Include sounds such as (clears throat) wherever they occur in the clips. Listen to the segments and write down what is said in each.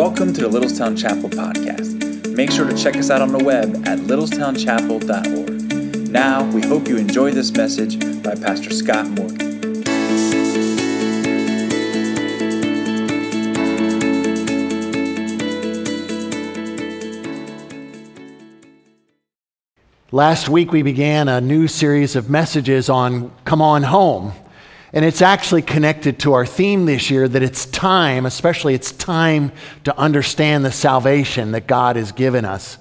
Welcome to the Littlestown Chapel podcast. Make sure to check us out on the web at littlestownchapel.org. Now, we hope you enjoy this message by Pastor Scott Morgan. Last week, we began a new series of messages on Come On Home. And it's actually connected to our theme this year that it's time, especially it's time to understand the salvation that God has given us.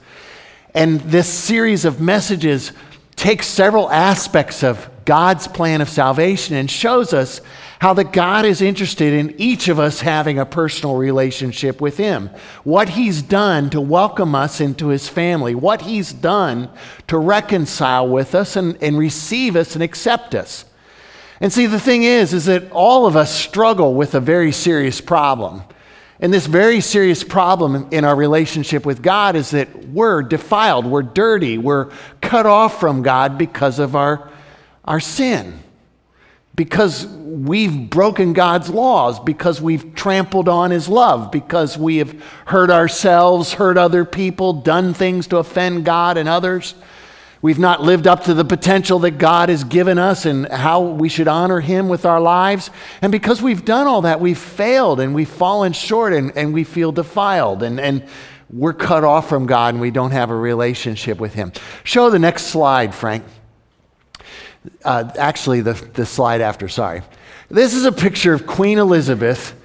And this series of messages takes several aspects of God's plan of salvation and shows us how that God is interested in each of us having a personal relationship with Him. What He's done to welcome us into His family, what He's done to reconcile with us and, and receive us and accept us. And see, the thing is, is that all of us struggle with a very serious problem. And this very serious problem in our relationship with God is that we're defiled, we're dirty, we're cut off from God because of our, our sin. Because we've broken God's laws, because we've trampled on His love, because we have hurt ourselves, hurt other people, done things to offend God and others. We've not lived up to the potential that God has given us and how we should honor Him with our lives. And because we've done all that, we've failed and we've fallen short and, and we feel defiled and, and we're cut off from God and we don't have a relationship with Him. Show the next slide, Frank. Uh, actually, the, the slide after, sorry. This is a picture of Queen Elizabeth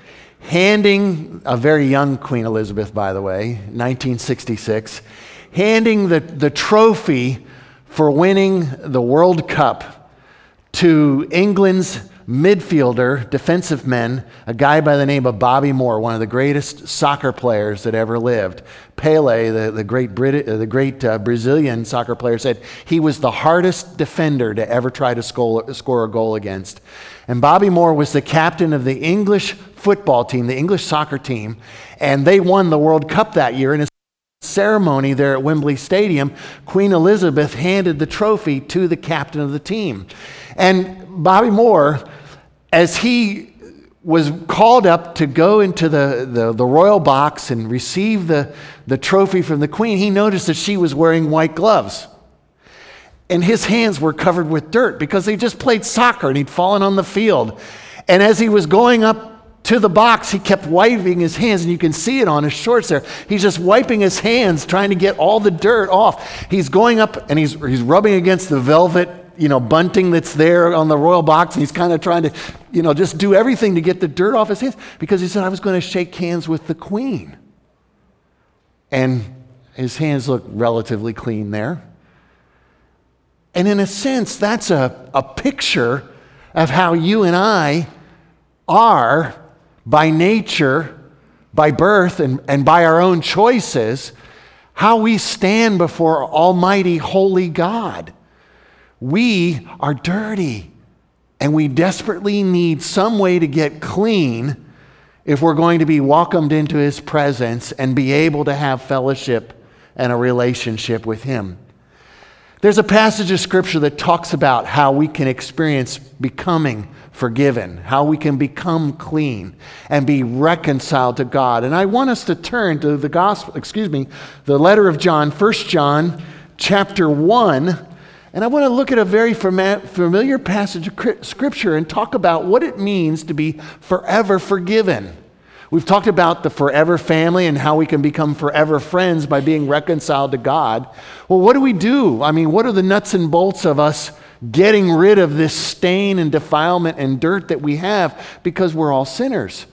handing, a very young Queen Elizabeth, by the way, 1966, handing the, the trophy for winning the World Cup to England's midfielder, defensive men, a guy by the name of Bobby Moore, one of the greatest soccer players that ever lived. Pele, the, the great, Brit- the great uh, Brazilian soccer player, said he was the hardest defender to ever try to score, score a goal against. And Bobby Moore was the captain of the English football team, the English soccer team, and they won the World Cup that year. And ceremony there at Wembley Stadium, Queen Elizabeth handed the trophy to the captain of the team. And Bobby Moore, as he was called up to go into the, the, the, royal box and receive the, the trophy from the queen, he noticed that she was wearing white gloves. And his hands were covered with dirt because they just played soccer and he'd fallen on the field. And as he was going up to the box, he kept wiping his hands, and you can see it on his shorts there. He's just wiping his hands, trying to get all the dirt off. He's going up and he's, he's rubbing against the velvet, you know, bunting that's there on the royal box, and he's kind of trying to, you know, just do everything to get the dirt off his hands because he said, I was going to shake hands with the queen. And his hands look relatively clean there. And in a sense, that's a, a picture of how you and I are by nature, by birth, and, and by our own choices, how we stand before Almighty Holy God. We are dirty, and we desperately need some way to get clean if we're going to be welcomed into His presence and be able to have fellowship and a relationship with Him. There's a passage of Scripture that talks about how we can experience becoming forgiven, how we can become clean and be reconciled to God. And I want us to turn to the gospel, excuse me, the letter of John, 1 John chapter 1. And I want to look at a very familiar passage of Scripture and talk about what it means to be forever forgiven. We've talked about the forever family and how we can become forever friends by being reconciled to God. Well, what do we do? I mean, what are the nuts and bolts of us getting rid of this stain and defilement and dirt that we have because we're all sinners.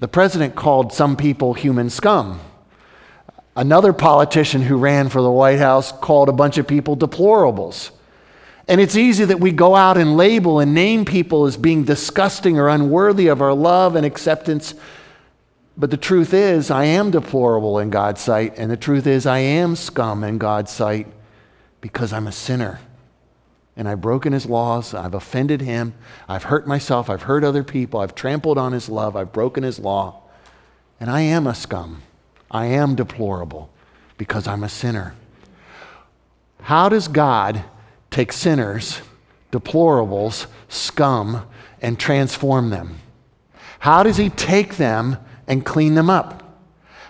The president called some people human scum. Another politician who ran for the White House called a bunch of people deplorables. And it's easy that we go out and label and name people as being disgusting or unworthy of our love and acceptance. But the truth is, I am deplorable in God's sight. And the truth is, I am scum in God's sight because I'm a sinner and I've broken his laws. I've offended him. I've hurt myself. I've hurt other people. I've trampled on his love. I've broken his law. And I am a scum. I am deplorable because I'm a sinner. How does God take sinners, deplorables, scum, and transform them? How does he take them and clean them up?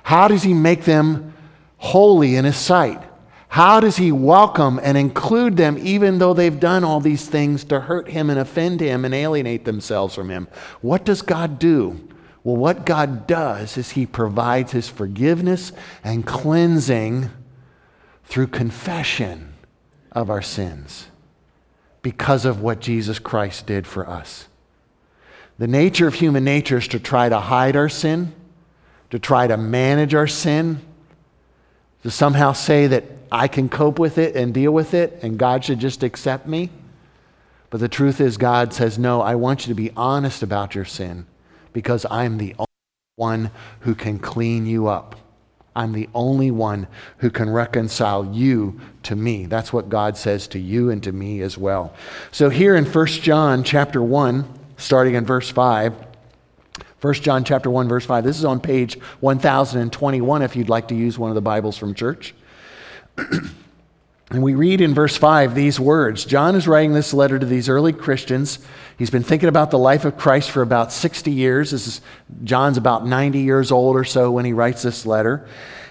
How does he make them holy in his sight? How does he welcome and include them even though they've done all these things to hurt him and offend him and alienate themselves from him? What does God do? Well, what God does is he provides his forgiveness and cleansing through confession of our sins because of what Jesus Christ did for us. The nature of human nature is to try to hide our sin, to try to manage our sin, to somehow say that I can cope with it and deal with it and God should just accept me. But the truth is, God says, No, I want you to be honest about your sin because I'm the only one who can clean you up. I'm the only one who can reconcile you to me. That's what God says to you and to me as well. So here in 1 John chapter 1, starting in verse 5, 1 John chapter 1 verse 5. This is on page 1021 if you'd like to use one of the Bibles from church. (clears throat) and we read in verse 5 these words. John is writing this letter to these early Christians. He's been thinking about the life of Christ for about 60 years. This is John's about 90 years old or so when he writes this letter.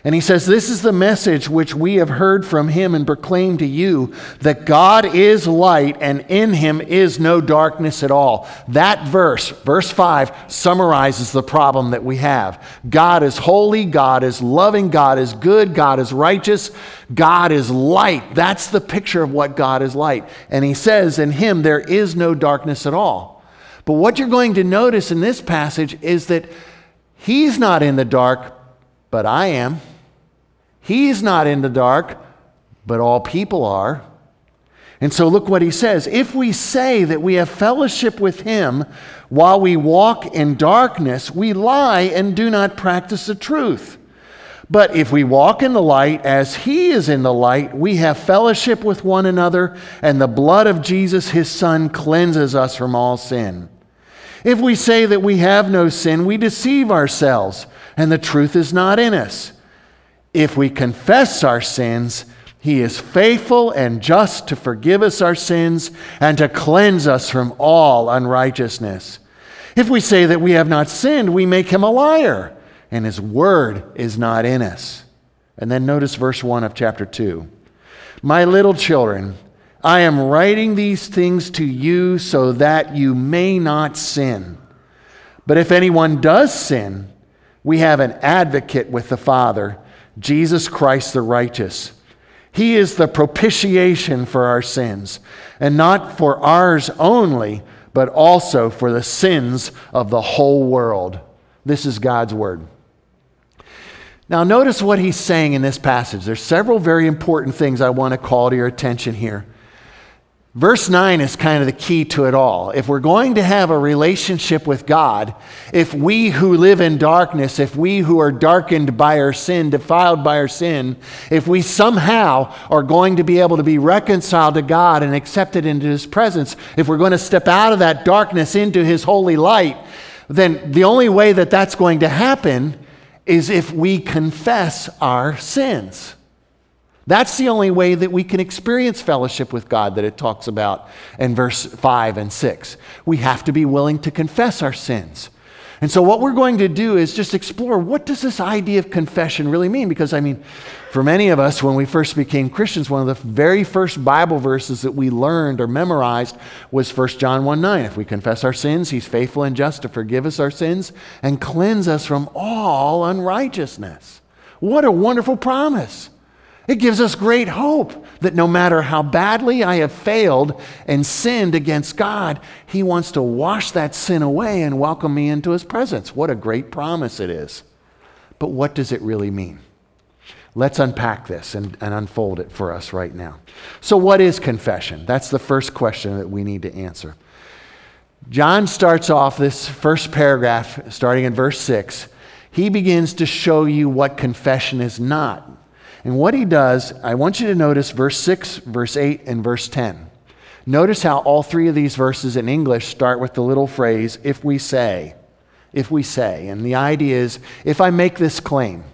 And he says, This is the message which we have heard from him and proclaimed to you that God is light and in him is no darkness at all. That verse, verse 5, summarizes the problem that we have. God is holy, God is loving, God is good, God is righteous, God is light. That's the picture of what God is like. And he says, In him there is no darkness at all. But what you're going to notice in this passage is that he's not in the dark, but I am. He's not in the dark, but all people are. And so look what he says. If we say that we have fellowship with him while we walk in darkness, we lie and do not practice the truth. But if we walk in the light as he is in the light, we have fellowship with one another, and the blood of Jesus, his son, cleanses us from all sin. If we say that we have no sin, we deceive ourselves, and the truth is not in us. If we confess our sins, he is faithful and just to forgive us our sins and to cleanse us from all unrighteousness. If we say that we have not sinned, we make him a liar, and his word is not in us. And then notice verse 1 of chapter 2. My little children, I am writing these things to you so that you may not sin. But if anyone does sin, we have an advocate with the Father Jesus Christ the righteous. He is the propitiation for our sins, and not for ours only, but also for the sins of the whole world. This is God's word. Now, notice what he's saying in this passage. There's several very important things I want to call to your attention here. Verse 9 is kind of the key to it all. If we're going to have a relationship with God, if we who live in darkness, if we who are darkened by our sin, defiled by our sin, if we somehow are going to be able to be reconciled to God and accepted into His presence, if we're going to step out of that darkness into His holy light, then the only way that that's going to happen is if we confess our sins. That's the only way that we can experience fellowship with God that it talks about in verse 5 and 6. We have to be willing to confess our sins. And so what we're going to do is just explore what does this idea of confession really mean because I mean for many of us when we first became Christians one of the very first Bible verses that we learned or memorized was 1 John 1 9. If we confess our sins, he's faithful and just to forgive us our sins and cleanse us from all unrighteousness. What a wonderful promise. It gives us great hope that no matter how badly I have failed and sinned against God, He wants to wash that sin away and welcome me into His presence. What a great promise it is. But what does it really mean? Let's unpack this and, and unfold it for us right now. So, what is confession? That's the first question that we need to answer. John starts off this first paragraph, starting in verse 6. He begins to show you what confession is not. And what he does, I want you to notice verse 6, verse 8, and verse 10. Notice how all three of these verses in English start with the little phrase, if we say. If we say. And the idea is, if I make this claim,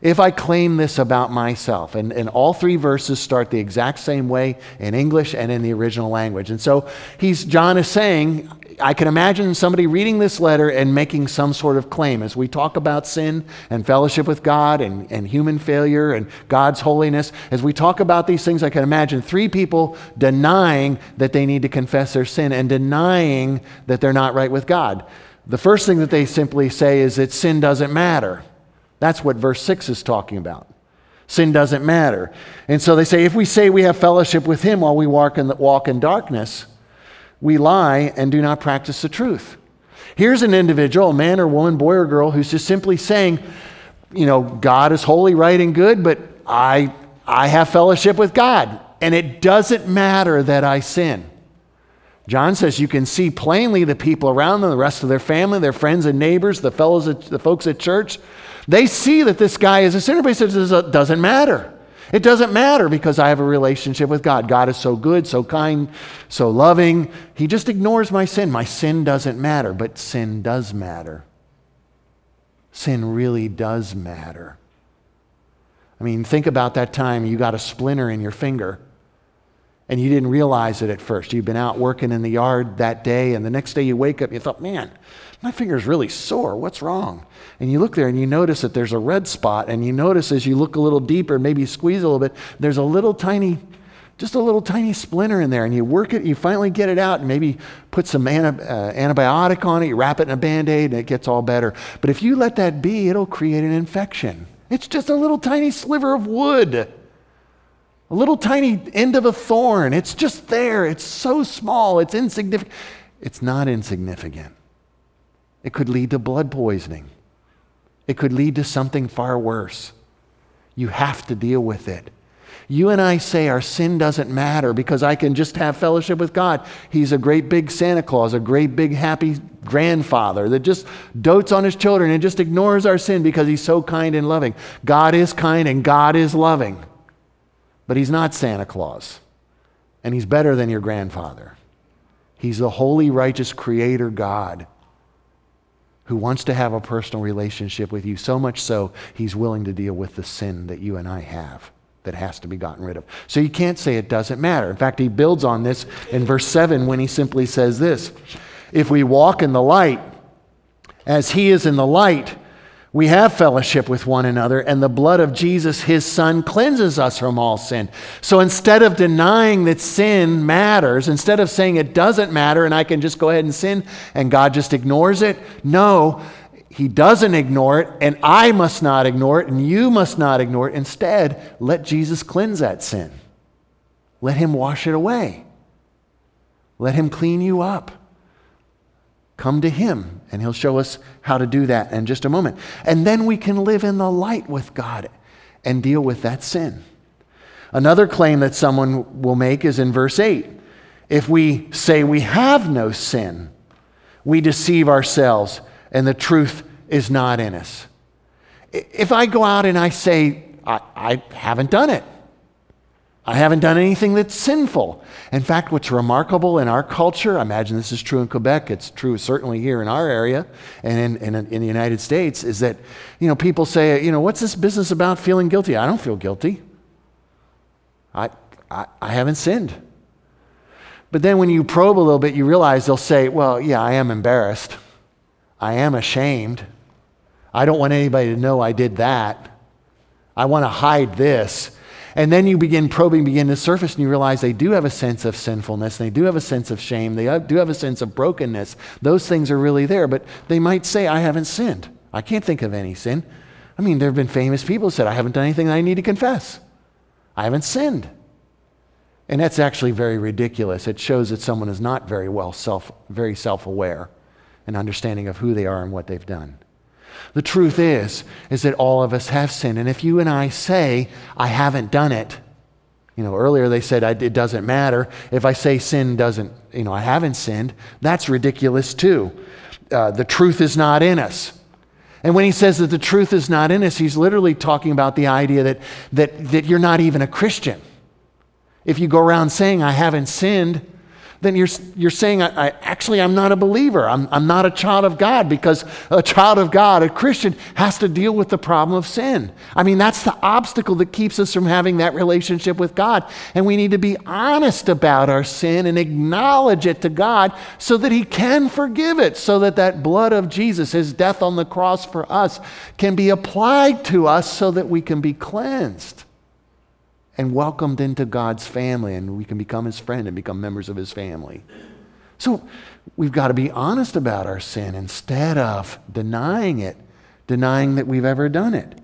if I claim this about myself. And, and all three verses start the exact same way in English and in the original language. And so he's, John is saying, I can imagine somebody reading this letter and making some sort of claim as we talk about sin and fellowship with God and, and human failure and God's holiness. As we talk about these things, I can imagine three people denying that they need to confess their sin and denying that they're not right with God. The first thing that they simply say is that sin doesn't matter. That's what verse 6 is talking about. Sin doesn't matter. And so they say if we say we have fellowship with him while we walk in, the, walk in darkness, we lie and do not practice the truth. Here's an individual, a man or woman, boy or girl, who's just simply saying, you know, God is holy, right, and good, but I, I have fellowship with God. And it doesn't matter that I sin. John says you can see plainly the people around them, the rest of their family, their friends and neighbors, the fellows, at, the folks at church. They see that this guy is a sinner, but he says it doesn't matter. It doesn't matter because I have a relationship with God. God is so good, so kind, so loving. He just ignores my sin. My sin doesn't matter, but sin does matter. Sin really does matter. I mean, think about that time you got a splinter in your finger and you didn't realize it at first. You've been out working in the yard that day, and the next day you wake up, and you thought, man, my finger's really sore. What's wrong? And you look there and you notice that there's a red spot, and you notice as you look a little deeper, maybe squeeze a little bit, there's a little tiny, just a little tiny splinter in there, and you work it, you finally get it out, and maybe put some anti- uh, antibiotic on it, you wrap it in a band aid, and it gets all better. But if you let that be, it'll create an infection. It's just a little tiny sliver of wood a little tiny end of a thorn. It's just there. It's so small. It's insignificant. It's not insignificant. It could lead to blood poisoning. It could lead to something far worse. You have to deal with it. You and I say our sin doesn't matter because I can just have fellowship with God. He's a great big Santa Claus, a great big happy grandfather that just dotes on his children and just ignores our sin because he's so kind and loving. God is kind and God is loving, but he's not Santa Claus. And he's better than your grandfather. He's the holy, righteous creator God who wants to have a personal relationship with you, so much so he's willing to deal with the sin that you and I have that has to be gotten rid of. So you can't say it doesn't matter. In fact, he builds on this in verse 7 when he simply says this If we walk in the light, as he is in the light, we have fellowship with one another, and the blood of Jesus, his son, cleanses us from all sin. So instead of denying that sin matters, instead of saying it doesn't matter and I can just go ahead and sin and God just ignores it, no, he doesn't ignore it, and I must not ignore it, and you must not ignore it. Instead, let Jesus cleanse that sin. Let him wash it away. Let him clean you up. Come to Him, and He'll show us how to do that in just a moment. And then we can live in the light with God and deal with that sin. Another claim that someone will make is in verse 8. If we say we have no sin, we deceive ourselves, and the truth is not in us. If I go out and I say, I, I haven't done it, I haven't done anything that's sinful. In fact, what's remarkable in our culture, I imagine this is true in Quebec, it's true certainly here in our area and in, in, in, the United States, is that, you know, people say, you know, what's this business about feeling guilty? I don't feel guilty. I, I, I haven't sinned. But then when you probe a little bit, you realize they'll say, well, yeah, I am embarrassed. I am ashamed. I don't want anybody to know I did that. I want to hide this. And then you begin probing, begin to surface, and you realize they do have a sense of sinfulness. They do have a sense of shame. They do have a sense of brokenness. Those things are really there, but they might say, I haven't sinned. I can't think of any sin. I mean, there have been famous people who said, I haven't done anything that I need to confess. I haven't sinned. And that's actually very ridiculous. It shows that someone is not very well self, very self-aware and understanding of who they are and what they've done. The truth is, is that all of us have sinned. And if you and I say, I haven't done it, you know, earlier they said it doesn't matter. If I say sin doesn't, you know, I haven't sinned, that's ridiculous too. Uh, the truth is not in us. And when he says that the truth is not in us, he's literally talking about the idea that, that, that you're not even a Christian. If you go around saying, I haven't sinned, then you're, you're saying, I, I, actually, I'm not a believer. I'm, I'm not a child of God because a child of God, a Christian, has to deal with the problem of sin. I mean, that's the obstacle that keeps us from having that relationship with God. And we need to be honest about our sin and acknowledge it to God so that He can forgive it, so that that blood of Jesus, His death on the cross for us, can be applied to us so that we can be cleansed and welcomed into God's family, and we can become his friend and become members of his family. So we've got to be honest about our sin instead of denying it, denying that we've ever done it.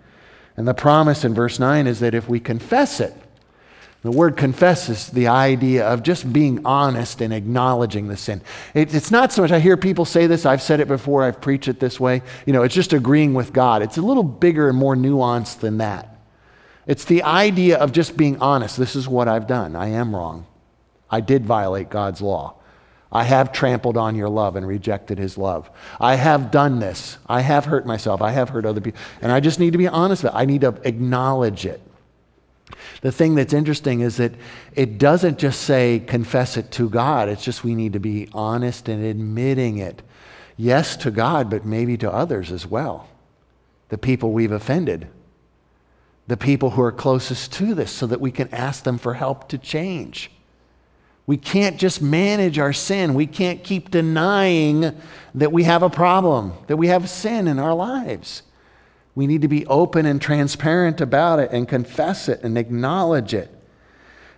And the promise in verse 9 is that if we confess it, the word confess is the idea of just being honest and acknowledging the sin. It, it's not so much, I hear people say this, I've said it before, I've preached it this way. You know, it's just agreeing with God. It's a little bigger and more nuanced than that. It's the idea of just being honest. This is what I've done. I am wrong. I did violate God's law. I have trampled on your love and rejected his love. I have done this. I have hurt myself. I have hurt other people. And I just need to be honest it. I need to acknowledge it. The thing that's interesting is that it doesn't just say confess it to God, it's just we need to be honest in admitting it. Yes, to God, but maybe to others as well. The people we've offended the people who are closest to this so that we can ask them for help to change. We can't just manage our sin. We can't keep denying that we have a problem, that we have sin in our lives. We need to be open and transparent about it and confess it and acknowledge it.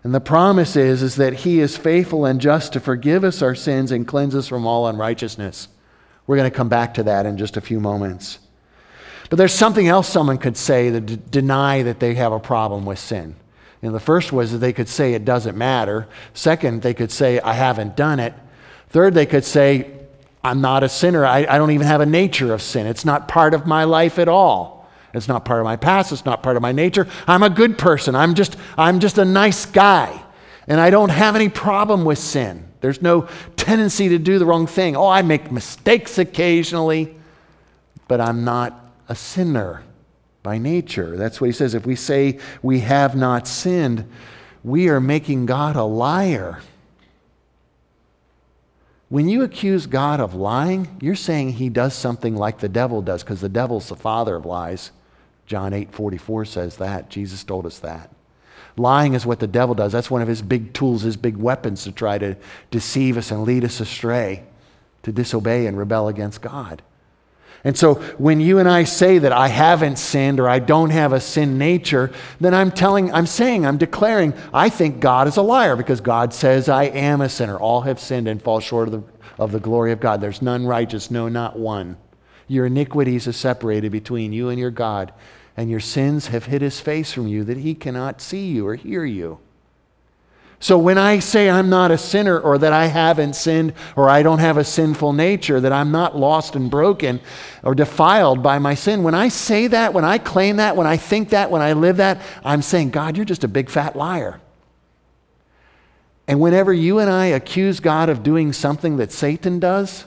And the promise is, is that He is faithful and just to forgive us our sins and cleanse us from all unrighteousness. We're going to come back to that in just a few moments. But there's something else someone could say to d- deny that they have a problem with sin. You know, the first was that they could say it doesn't matter. Second, they could say, I haven't done it. Third, they could say, I'm not a sinner. I, I don't even have a nature of sin. It's not part of my life at all. It's not part of my past. It's not part of my nature. I'm a good person. I'm just, I'm just a nice guy. And I don't have any problem with sin. There's no tendency to do the wrong thing. Oh, I make mistakes occasionally, but I'm not a sinner by nature. That's what he says. If we say we have not sinned, we are making God a liar. When you accuse God of lying, you're saying he does something like the devil does, because the devil's the father of lies. John 8 44 says that. Jesus told us that. Lying is what the devil does. That's one of his big tools, his big weapons to try to deceive us and lead us astray, to disobey and rebel against God. And so when you and I say that I haven't sinned or I don't have a sin nature, then I'm telling, I'm saying, I'm declaring, I think God is a liar because God says I am a sinner. All have sinned and fall short of the, of the glory of God. There's none righteous, no, not one. Your iniquities are separated between you and your God, and your sins have hid his face from you that he cannot see you or hear you. So when I say I'm not a sinner or that I haven't sinned or I don't have a sinful nature, that I'm not lost and broken or defiled by my sin, when I say that, when I claim that, when I think that, when I live that, I'm saying, God, you're just a big fat liar. And whenever you and I accuse God of doing something that Satan does,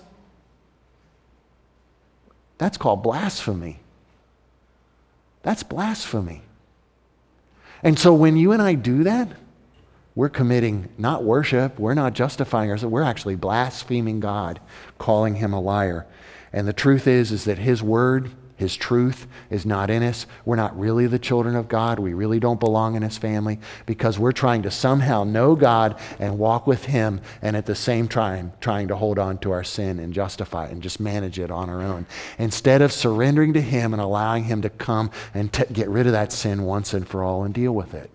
that's called blasphemy. That's blasphemy. And so when you and I do that, we're committing not worship, we're not justifying ourselves, we're actually blaspheming God, calling him a liar. And the truth is is that his word, his truth is not in us. We're not really the children of God. We really don't belong in his family because we're trying to somehow know God and walk with him and at the same time trying to hold on to our sin and justify it and just manage it on our own. Instead of surrendering to him and allowing him to come and t- get rid of that sin once and for all and deal with it.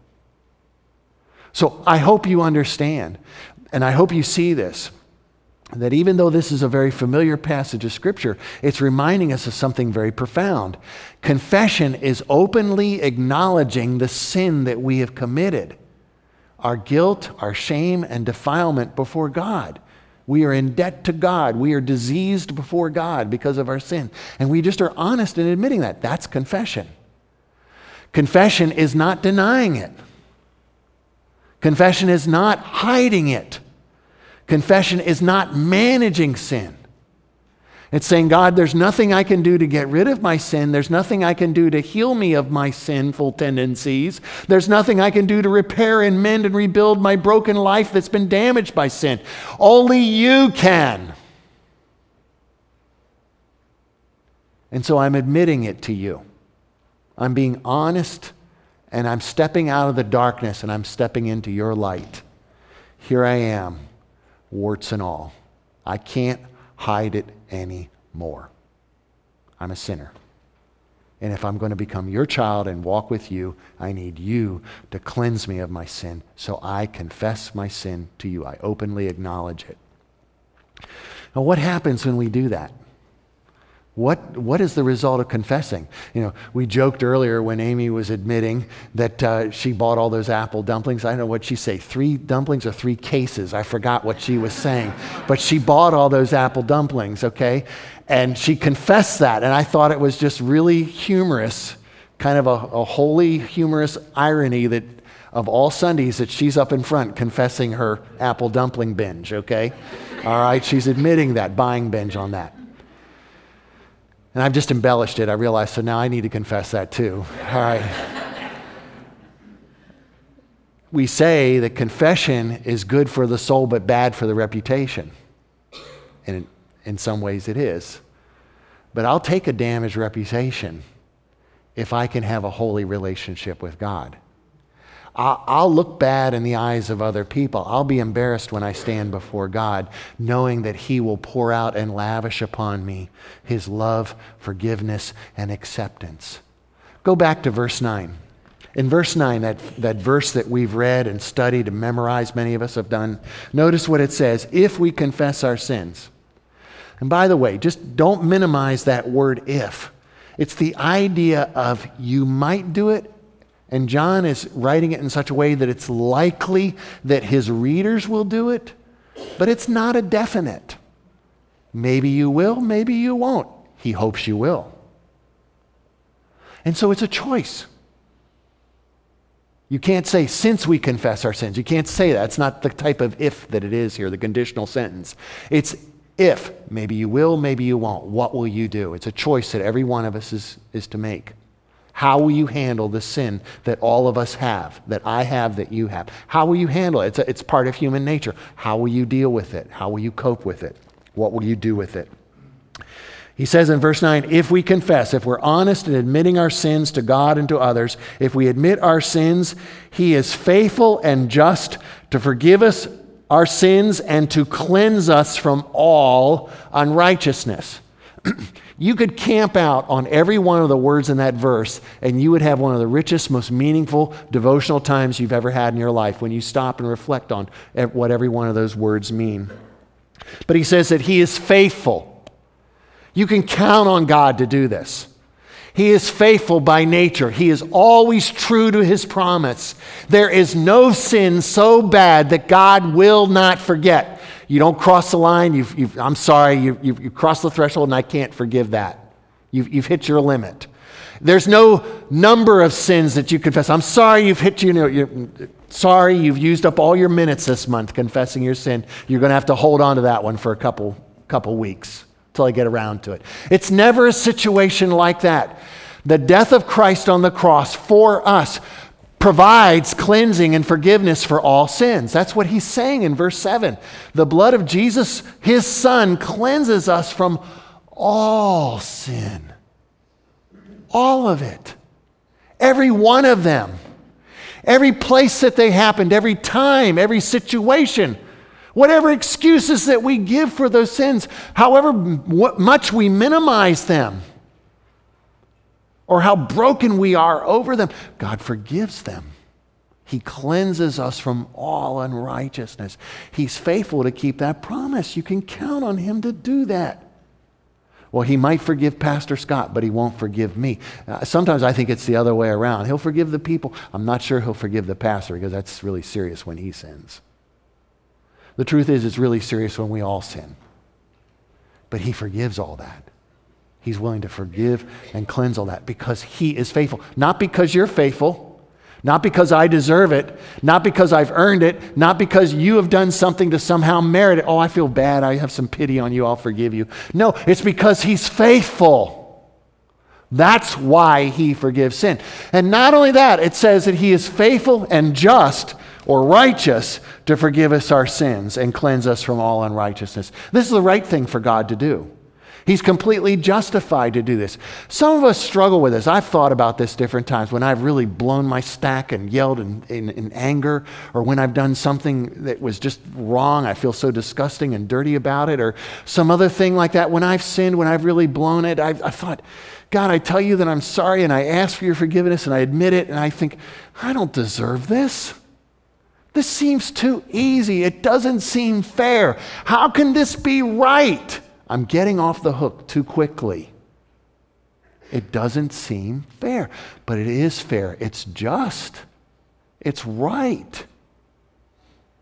So I hope you understand, and I hope you see this, that even though this is a very familiar passage of Scripture, it's reminding us of something very profound. Confession is openly acknowledging the sin that we have committed, our guilt, our shame, and defilement before God. We are in debt to God. We are diseased before God because of our sin. And we just are honest in admitting that. That's confession. Confession is not denying it. Confession is not hiding it. Confession is not managing sin. It's saying, God, there's nothing I can do to get rid of my sin. There's nothing I can do to heal me of my sinful tendencies. There's nothing I can do to repair and mend and rebuild my broken life that's been damaged by sin. Only you can. And so I'm admitting it to you. I'm being honest and I'm stepping out of the darkness and I'm stepping into your light. Here I am, warts and all. I can't hide it anymore. I'm a sinner. And if I'm going to become your child and walk with you, I need you to cleanse me of my sin. So I confess my sin to you. I openly acknowledge it. Now, what happens when we do that? What, what is the result of confessing? You know, we joked earlier when Amy was admitting that uh, she bought all those apple dumplings. I don't know what she say, three dumplings or three cases. I forgot what she was saying. But she bought all those apple dumplings, okay? And she confessed that. And I thought it was just really humorous, kind of a, a holy, humorous irony that of all Sundays that she's up in front confessing her apple dumpling binge, okay? All right, she's admitting that, buying binge on that. And I've just embellished it. I realize, so now I need to confess that too. All right. we say that confession is good for the soul but bad for the reputation. And in some ways it is. But I'll take a damaged reputation if I can have a holy relationship with God. I'll look bad in the eyes of other people. I'll be embarrassed when I stand before God, knowing that He will pour out and lavish upon me His love, forgiveness, and acceptance. Go back to verse 9. In verse 9, that, that verse that we've read and studied and memorized, many of us have done, notice what it says if we confess our sins. And by the way, just don't minimize that word if. It's the idea of you might do it and John is writing it in such a way that it's likely that his readers will do it, but it's not a definite. Maybe you will, maybe you won't. He hopes you will. And so it's a choice. You can't say, since we confess our sins. You can't say that. It's not the type of if that it is here, the conditional sentence. It's if. Maybe you will, maybe you won't. What will you do? It's a choice that every one of us is, is to make. How will you handle the sin that all of us have, that I have, that you have? How will you handle it? It's, a, it's part of human nature. How will you deal with it? How will you cope with it? What will you do with it? He says in verse 9, if we confess, if we're honest in admitting our sins to God and to others, if we admit our sins, He is faithful and just to forgive us our sins and to cleanse us from all unrighteousness. (clears throat) You could camp out on every one of the words in that verse, and you would have one of the richest, most meaningful devotional times you've ever had in your life when you stop and reflect on what every one of those words mean. But he says that he is faithful. You can count on God to do this. He is faithful by nature. He is always true to his promise. There is no sin so bad that God will not forget. You don't cross the line. You've, you've, I'm sorry, you, you've, you've crossed the threshold, and I can't forgive that. You've, you've hit your limit. There's no number of sins that you confess. I'm sorry you've hit you know, sorry you've used up all your minutes this month confessing your sin. You're going to have to hold on to that one for a couple couple weeks until I get around to it. It's never a situation like that. The death of Christ on the cross for us provides cleansing and forgiveness for all sins. That's what he's saying in verse 7. The blood of Jesus, his son, cleanses us from all sin. All of it. Every one of them. Every place that they happened, every time, every situation. Whatever excuses that we give for those sins, however much we minimize them or how broken we are over them, God forgives them. He cleanses us from all unrighteousness. He's faithful to keep that promise. You can count on Him to do that. Well, He might forgive Pastor Scott, but He won't forgive me. Uh, sometimes I think it's the other way around. He'll forgive the people. I'm not sure He'll forgive the pastor because that's really serious when he sins. The truth is, it's really serious when we all sin. But He forgives all that. He's willing to forgive and cleanse all that because He is faithful. Not because you're faithful, Not because I deserve it, not because I've earned it, not because you have done something to somehow merit it. Oh, I feel bad. I have some pity on you. I'll forgive you. No, it's because He's faithful. That's why He forgives sin. And not only that, it says that He is faithful and just or righteous to forgive us our sins and cleanse us from all unrighteousness. This is the right thing for God to do. He's completely justified to do this. Some of us struggle with this. I've thought about this different times when I've really blown my stack and yelled in, in, in, anger, or when I've done something that was just wrong. I feel so disgusting and dirty about it, or some other thing like that. When I've sinned, when I've really blown it, I've, I thought, God, I tell you that I'm sorry and I ask for your forgiveness and I admit it, and I think, I don't deserve this. This seems too easy. It doesn't seem fair. How can this be right? I'm getting off the hook too quickly. It doesn't seem fair, but it is fair. It's just. It's right.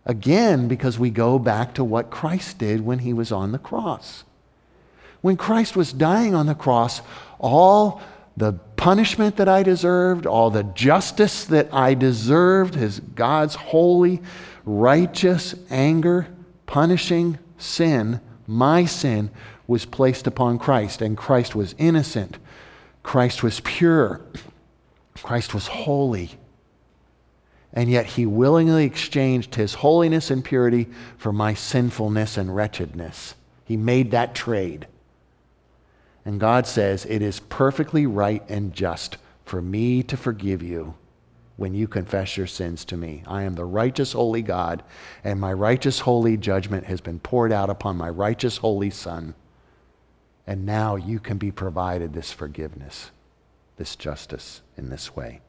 Again, because we go back to what Christ did when he was on the cross. When Christ was dying on the cross, all the punishment that I deserved, all the justice that I deserved, his God's holy, righteous anger, punishing sin my sin was placed upon Christ, and Christ was innocent. Christ was pure. Christ was holy. And yet he willingly exchanged his holiness and purity for my sinfulness and wretchedness. He made that trade. And God says, It is perfectly right and just for me to forgive you when you confess your sins to me. I am the righteous, holy God, and my righteous, holy judgment has been poured out upon my righteous, holy Son. And now you can be provided this forgiveness, this justice in this way.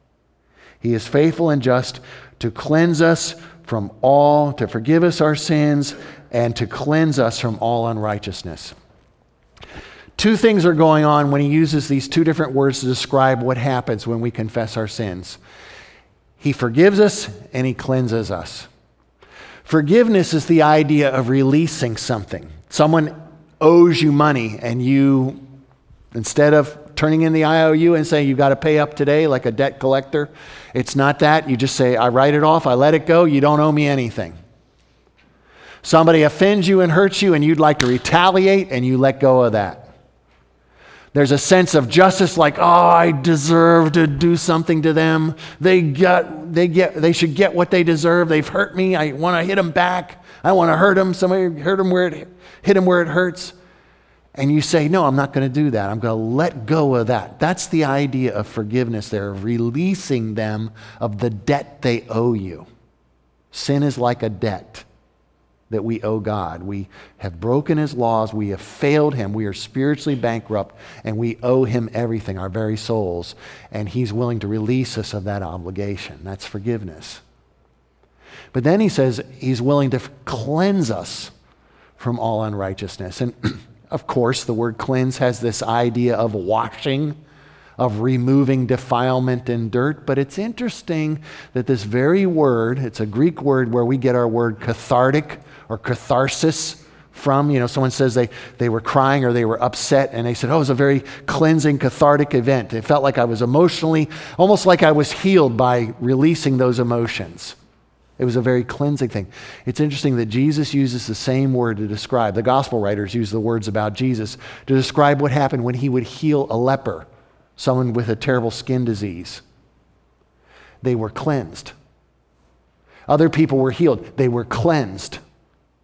He is faithful and just to cleanse us from all, to forgive us our sins, and to cleanse us from all unrighteousness. Two things are going on when he uses these two different words to describe what happens when we confess our sins. He forgives us and He cleanses us. Forgiveness is the idea of releasing something. Someone owes you money, and you, instead of turning in the IOU and saying you've got to pay up today like a debt collector, it's not that. You just say, I write it off, I let it go, you don't owe me anything. Somebody offends you and hurts you, and you'd like to retaliate, and you let go of that. There's a sense of justice like, oh, I deserve to do something to them. They, get, they, get, they should get what they deserve. They've hurt me. I want to hit them back. I want to hurt them. Somebody hurt them where it, hit them where it hurts. And you say, no, I'm not going to do that. I'm going to let go of that. That's the idea of forgiveness there, of releasing them of the debt they owe you. Sin is like a debt that we owe God. We have broken his laws. We have failed him. We are spiritually bankrupt, and we owe him everything, our very souls. And he's willing to release us of that obligation. That's forgiveness. But then he says he's willing to cleanse us from all unrighteousness. And (clears throat) of course, the word cleanse has this idea of washing of removing defilement and dirt. But it's interesting that this very word, it's a Greek word where we get our word cathartic or catharsis from. You know, someone says they, they were crying or they were upset, and they said, Oh, it was a very cleansing, cathartic event. It felt like I was emotionally, almost like I was healed by releasing those emotions. It was a very cleansing thing. It's interesting that Jesus uses the same word to describe, the gospel writers use the words about Jesus to describe what happened when he would heal a leper someone with a terrible skin disease. They were cleansed. Other people were healed. They were cleansed.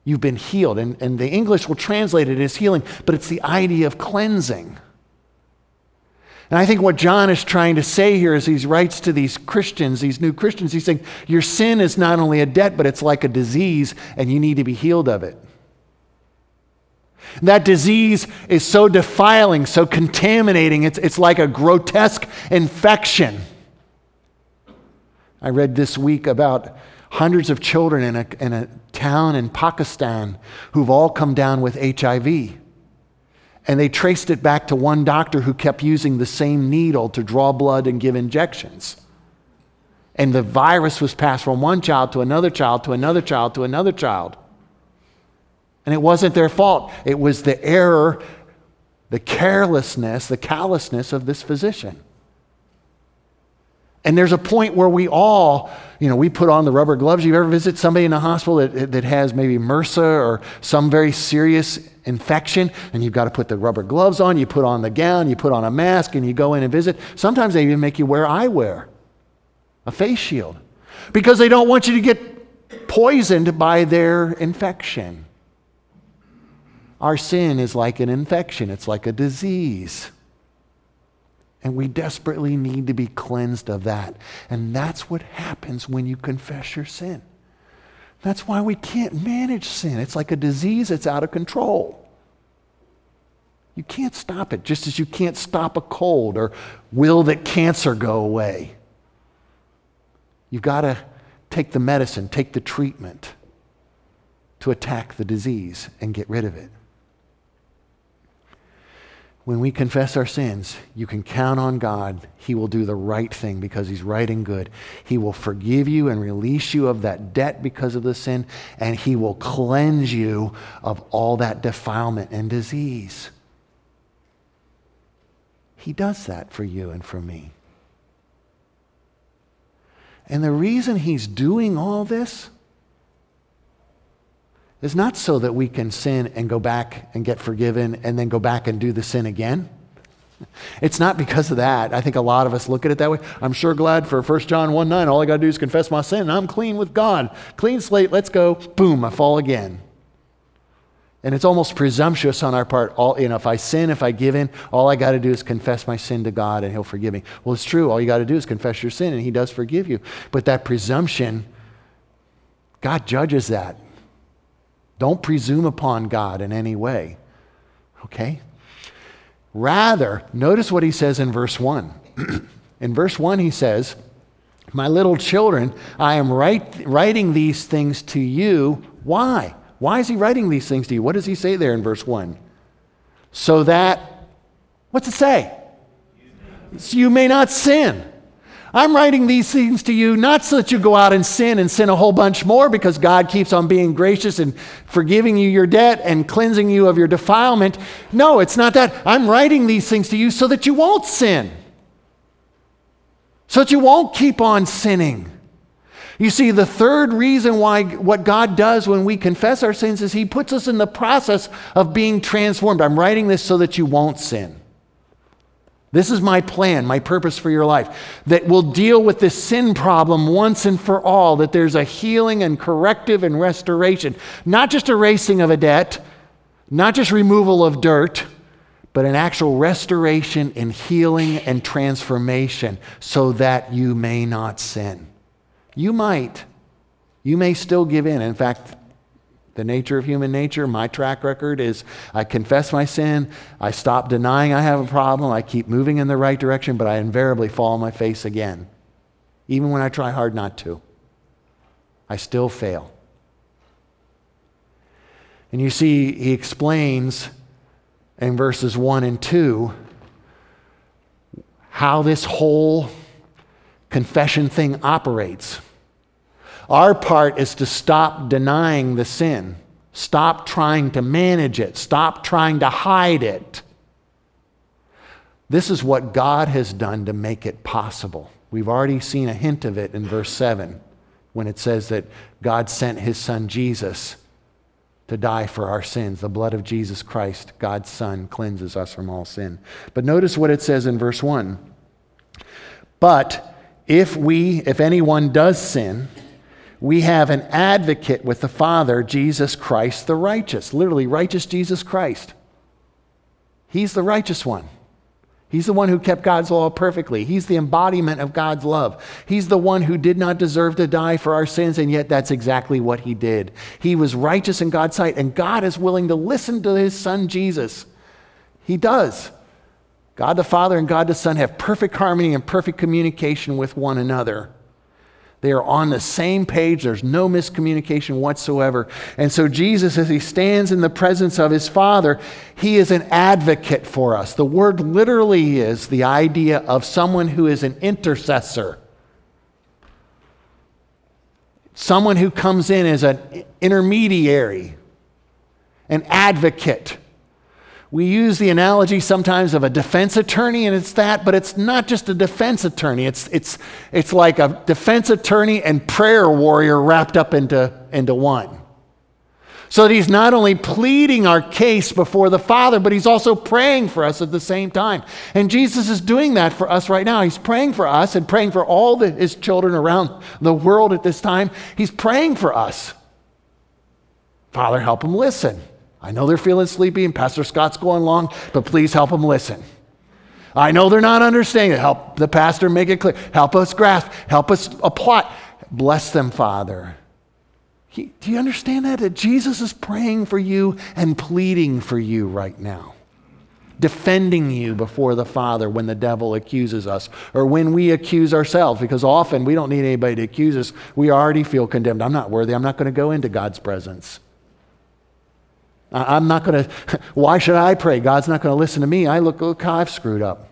You've been healed. And, and the English will translate it as healing, but it's the idea of cleansing. And I think what John is trying to say here is he writes to these Christians, these new Christians, he's saying, Your sin is not only a debt, but it's like a disease, and you need to be healed of it. That disease is so defiling, so contaminating, it's, it's like a grotesque infection. I read this week about hundreds of children in a, in a town in Pakistan who've all come down with HIV. And they traced it back to one doctor who kept using the same needle to draw blood and give injections. And the virus was passed from one child to another child to another child to another child. And it wasn't their fault, it was the error, the carelessness, the callousness of this physician. And there's a point where we all, you know, we put on the rubber gloves. You ever visit somebody in a hospital that, that has maybe MRSA or some very serious infection, and you've got to put the rubber gloves on, you put on the gown, you put on a mask, and you go in and visit. Sometimes they even make you wear eyewear, a face shield, because they don't want you to get poisoned by their infection. Our sin is like an infection, it's like a disease. And we desperately need to be cleansed of that. And that's what happens when you confess your sin. That's why we can't manage sin. It's like a disease that's out of control. You can't stop it, just as you can't stop a cold or will that cancer go away. You've got to take the medicine, take the treatment to attack the disease and get rid of it when we confess our sins, you can count on God. He will do the right thing because He's right and good. He will forgive you and release you of that debt because of the sin, and He will cleanse you of all that defilement and disease. He does that for you and for me. And the reason He's doing all this is not so that we can sin and go back and get forgiven and then go back and do the sin again. It's not because of that. I think a lot of us look at it that way. I'm sure glad for 1 John 1 9, all I got to do is confess my sin and I'm clean with God. Clean slate, let's go. Boom, I fall again. And it's almost presumptuous on our part. All, you know, if I sin, if I give in, all I got to do is confess my sin to God and He'll forgive me. Well, it's true. All you got to do is confess your sin and He does forgive you. But that presumption, God judges that. Don't presume upon God in any way. Okay? Rather, notice what he says in verse 1. (clears throat) in verse 1, he says, My little children, I am write, writing these things to you. Why? Why is he writing these things to you? What does he say there in verse 1? So that, what's it say? So you may not sin. I'm writing these things to you not so that you go out and sin and sin a whole bunch more because God keeps on being gracious and forgiving you your debt and cleansing you of your defilement. No, it's not that. I'm writing these things to you so that you won't sin, so that you won't keep on sinning. You see, the third reason why what God does when we confess our sins is He puts us in the process of being transformed. I'm writing this so that you won't sin. This is my plan, my purpose for your life, that will deal with this sin problem once and for all, that there's a healing and corrective and restoration, not just erasing of a debt, not just removal of dirt, but an actual restoration and healing and transformation so that you may not sin. You might. You may still give in. In fact, the nature of human nature, my track record is I confess my sin, I stop denying I have a problem, I keep moving in the right direction, but I invariably fall on my face again. Even when I try hard not to, I still fail. And you see, he explains in verses 1 and 2 how this whole confession thing operates. Our part is to stop denying the sin, stop trying to manage it, stop trying to hide it. This is what God has done to make it possible. We've already seen a hint of it in verse 7 when it says that God sent his son Jesus to die for our sins. The blood of Jesus Christ, God's Son, cleanses us from all sin. But notice what it says in verse 1. But if we, if anyone does sin, we have an advocate with the Father, Jesus Christ the righteous. Literally, righteous Jesus Christ. He's the righteous one. He's the one who kept God's law perfectly. He's the embodiment of God's love. He's the one who did not deserve to die for our sins, and yet that's exactly what he did. He was righteous in God's sight, and God is willing to listen to his son Jesus. He does. God the Father and God the Son have perfect harmony and perfect communication with one another. They are on the same page. There's no miscommunication whatsoever. And so, Jesus, as he stands in the presence of his Father, he is an advocate for us. The word literally is the idea of someone who is an intercessor, someone who comes in as an intermediary, an advocate We use the analogy sometimes of a defense attorney, and it's that, but it's not just a defense attorney. It's, it's, it's like a defense attorney and prayer warrior wrapped up into, into one. So that he's not only pleading our case before the Father, but he's also praying for us at the same time. And Jesus is doing that for us right now. He's praying for us and praying for all the, his children around the world at this time. He's praying for us. Father, help him listen. I know they're feeling sleepy and Pastor Scott's going long, but please help them listen. I know they're not understanding. Help the pastor make it clear. Help us grasp. Help us apply. Bless them, Father. He, do you understand that? That Jesus is praying for you and pleading for you right now, defending you before the Father when the devil accuses us or when we accuse ourselves, because often we don't need anybody to accuse us. We already feel condemned. I'm not worthy. I'm not going to go into God's presence. I'm not going (laughs) to, why should I pray? God's not going to listen to me. I look, look how I've screwed up.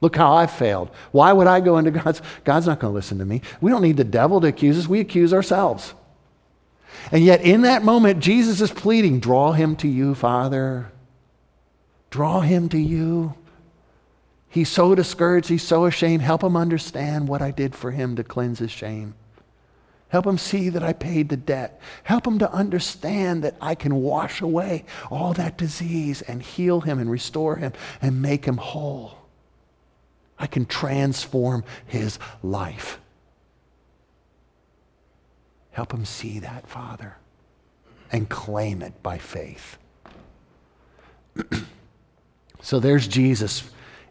Look how I've failed. Why would I go into (laughs) God's? God's not going to listen to me. We don't need the devil to accuse us. We accuse ourselves. And yet, in that moment, Jesus is pleading, Draw him to you, Father. Draw him to you. He's so discouraged. He's so ashamed. Help him understand what I did for him to cleanse his shame. Help him see that I paid the debt. Help him to understand that I can wash away all that disease and heal him and restore him and make him whole. I can transform his life. Help him see that, Father, and claim it by faith. (clears throat) so there's Jesus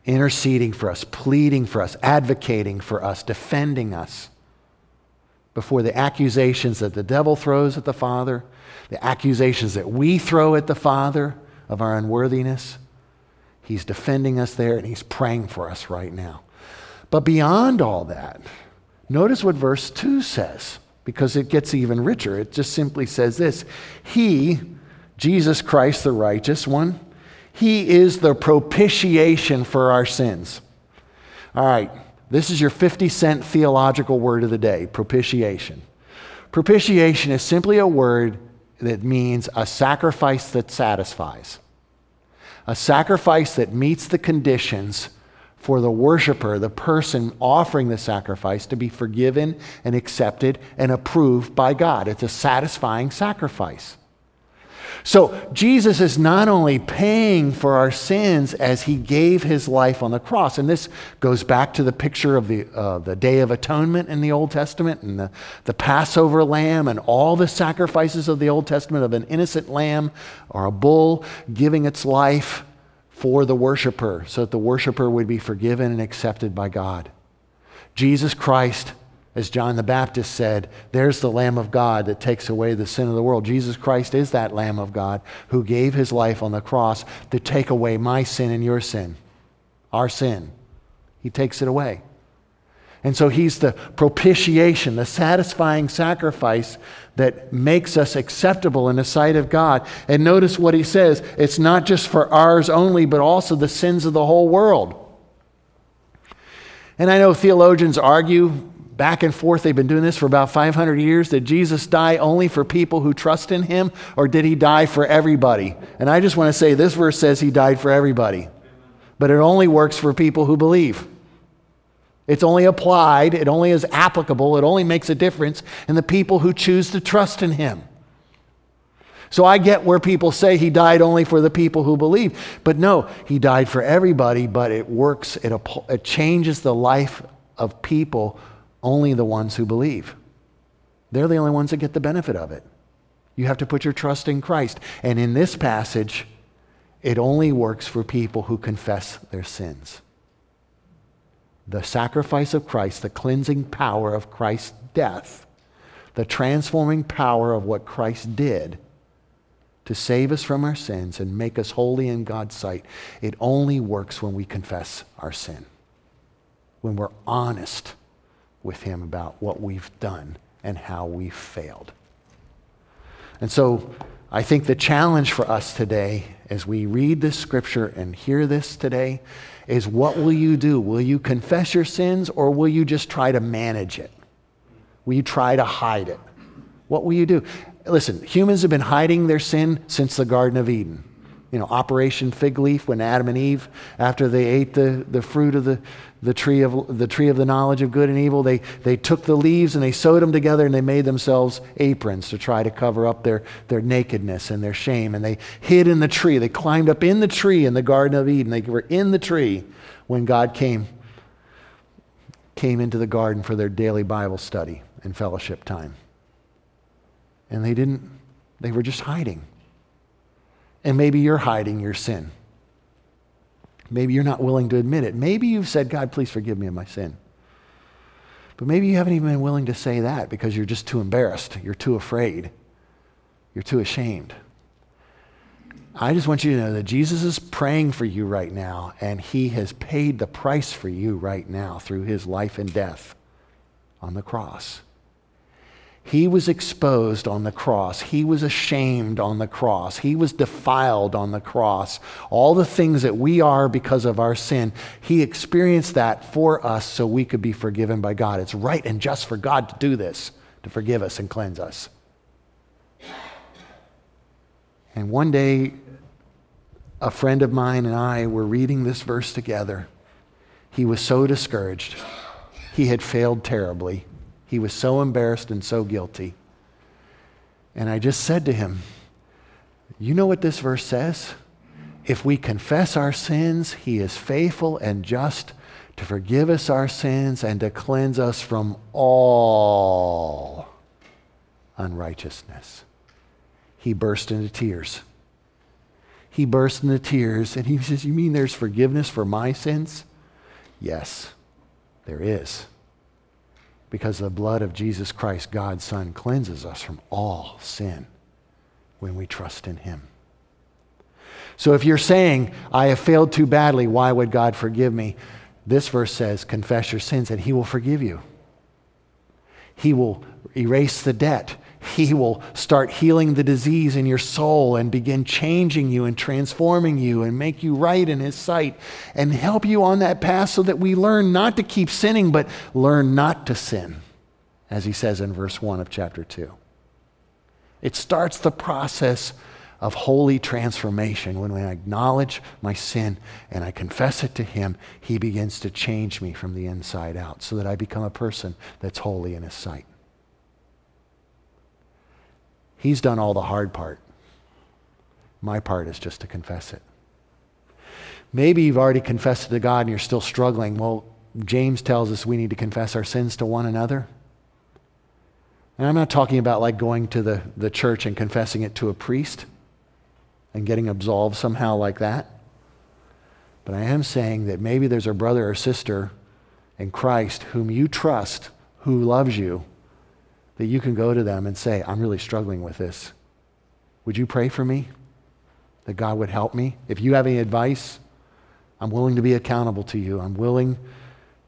interceding for us, pleading for us, advocating for us, defending us before the accusations that the devil throws at the Father, the accusations that we throw at the Father of our unworthiness. He's defending us there and he's praying for us right now. But beyond all that, notice what verse 2 says because it gets even richer. It just simply says this He, Jesus Christ, the righteous one, He is the propitiation for our sins. All right, this is your 50 cent theological word of the day propitiation. Propitiation is simply a word that means a sacrifice that satisfies, a sacrifice that meets the conditions for the worshiper, the person offering the sacrifice, to be forgiven and accepted and approved by God. It's a satisfying sacrifice. So Jesus is not only paying for our sins as he gave his life on the cross, and this goes back to the picture of the, uh, the Day of Atonement in the Old Testament and the, the Passover lamb and all the sacrifices of the Old Testament of an innocent lamb or a bull giving its life for the worshiper so that the worshiper would be forgiven and accepted by God. Jesus Christ, as John the Baptist said, there's the Lamb of God that takes away the sin of the world. Jesus Christ is that Lamb of God who gave his life on the cross to take away my sin and your sin, our sin. He takes it away. And so he's the propitiation, the satisfying sacrifice that makes us acceptable in the sight of God. And notice what he says it's not just for ours only, but also the sins of the whole world. And I know theologians argue back and forth, they've been doing this for about 500 years. Did Jesus die only for people who trust in him, or did he die for everybody? And I just want to say this verse says he died for everybody, but it only works for people who believe. It's only applied, it only is applicable, it only makes a difference in the people who choose to trust in Him. So I get where people say he died only for the people who believe. But no, he died for everybody, but it works, it, it changes the life of people, only the ones who believe. They're the only ones that get the benefit of it. You have to put your trust in Christ. And in this passage, it only works for people who confess their sins the sacrifice of Christ, the cleansing power of Christ's death, the transforming power of what Christ did to save us from our sins and make us holy in God's sight, it only works when we confess our sin, when we're honest with Him about what we've done and how we've failed. And so I think the challenge for us today as we read this scripture and hear this today is what will you do? Will you confess your sins or will you just try to manage it? Will you try to hide it? What will you do? Listen, humans have been hiding their sin since the Garden of Eden. you know, Operation Fig Leaf when Adam and Eve, after they ate the, the fruit of the, the, tree of, the tree of the knowledge of good and evil, they, they took the leaves and they sewed them together and they made themselves aprons to try to cover up their, their nakedness and their shame. And they hid in the tree. They climbed up in the tree in the Garden of Eden. They were in the tree when God came, came into the garden for their daily Bible study and fellowship time. And they didn't, they were just hiding. And maybe you're hiding your sin. Maybe you're not willing to admit it. Maybe you've said, God, please forgive me of my sin. But maybe you haven't even been willing to say that because you're just too embarrassed. You're too afraid. You're too ashamed. I just want you to know that Jesus is praying for you right now, and he has paid the price for you right now through his life and death on the cross. He was exposed on the cross. He was ashamed on the cross. He was defiled on the cross. All the things that we are because of our sin, He experienced that for us so we could be forgiven by God. It's right and just for God to do this, to forgive us and cleanse us. And one day, a friend of mine and I were reading this verse together. He was so discouraged. He had failed terribly. He was so embarrassed and so guilty. And I just said to him, You know what this verse says? If we confess our sins, he is faithful and just to forgive us our sins and to cleanse us from all unrighteousness. He burst into tears. He burst into tears and he says, You mean there's forgiveness for my sins? Yes, there is because the blood of Jesus Christ, God's Son, cleanses us from all sin when we trust in Him. So if you're saying, I have failed too badly, why would God forgive me? This verse says, confess your sins and He will forgive you. He will erase the debt. He will start healing the disease in your soul and begin changing you and transforming you and make you right in His sight and help you on that path so that we learn not to keep sinning, but learn not to sin, as He says in verse 1 of chapter 2. It starts the process of holy transformation. When I acknowledge my sin and I confess it to Him, He begins to change me from the inside out so that I become a person that's holy in His sight. He's done all the hard part. My part is just to confess it. Maybe you've already confessed it to God and you're still struggling. Well, James tells us we need to confess our sins to one another. And I'm not talking about like going to the, the church and confessing it to a priest and getting absolved somehow like that. But I am saying that maybe there's a brother or sister in Christ whom you trust, who loves you, that you can go to them and say, I'm really struggling with this. Would you pray for me? That God would help me? If you have any advice, I'm willing to be accountable to you. I'm willing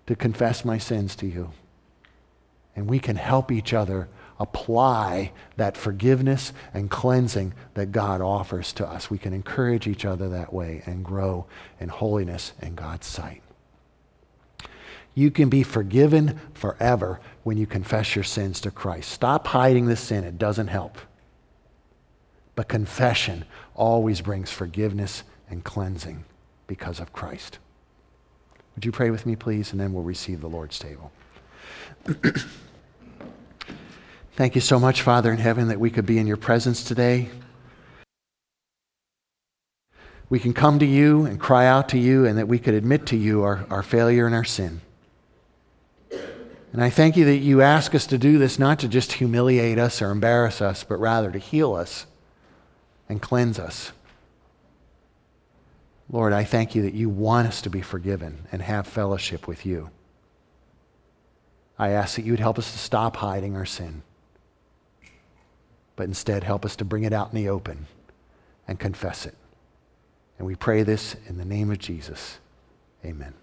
to confess my sins to you. And we can help each other apply that forgiveness and cleansing that God offers to us. We can encourage each other that way and grow in holiness in God's sight. You can be forgiven forever when you confess your sins to Christ. Stop hiding the sin, it doesn't help. But confession always brings forgiveness and cleansing because of Christ. Would you pray with me, please? And then we'll receive the Lord's table. (clears throat) Thank you so much, Father in heaven, that we could be in your presence today. We can come to you and cry out to you, and that we could admit to you our, our failure and our sin. And I thank you that you ask us to do this not to just humiliate us or embarrass us, but rather to heal us and cleanse us. Lord, I thank you that you want us to be forgiven and have fellowship with you. I ask that you would help us to stop hiding our sin, but instead help us to bring it out in the open and confess it. And we pray this in the name of Jesus. Amen.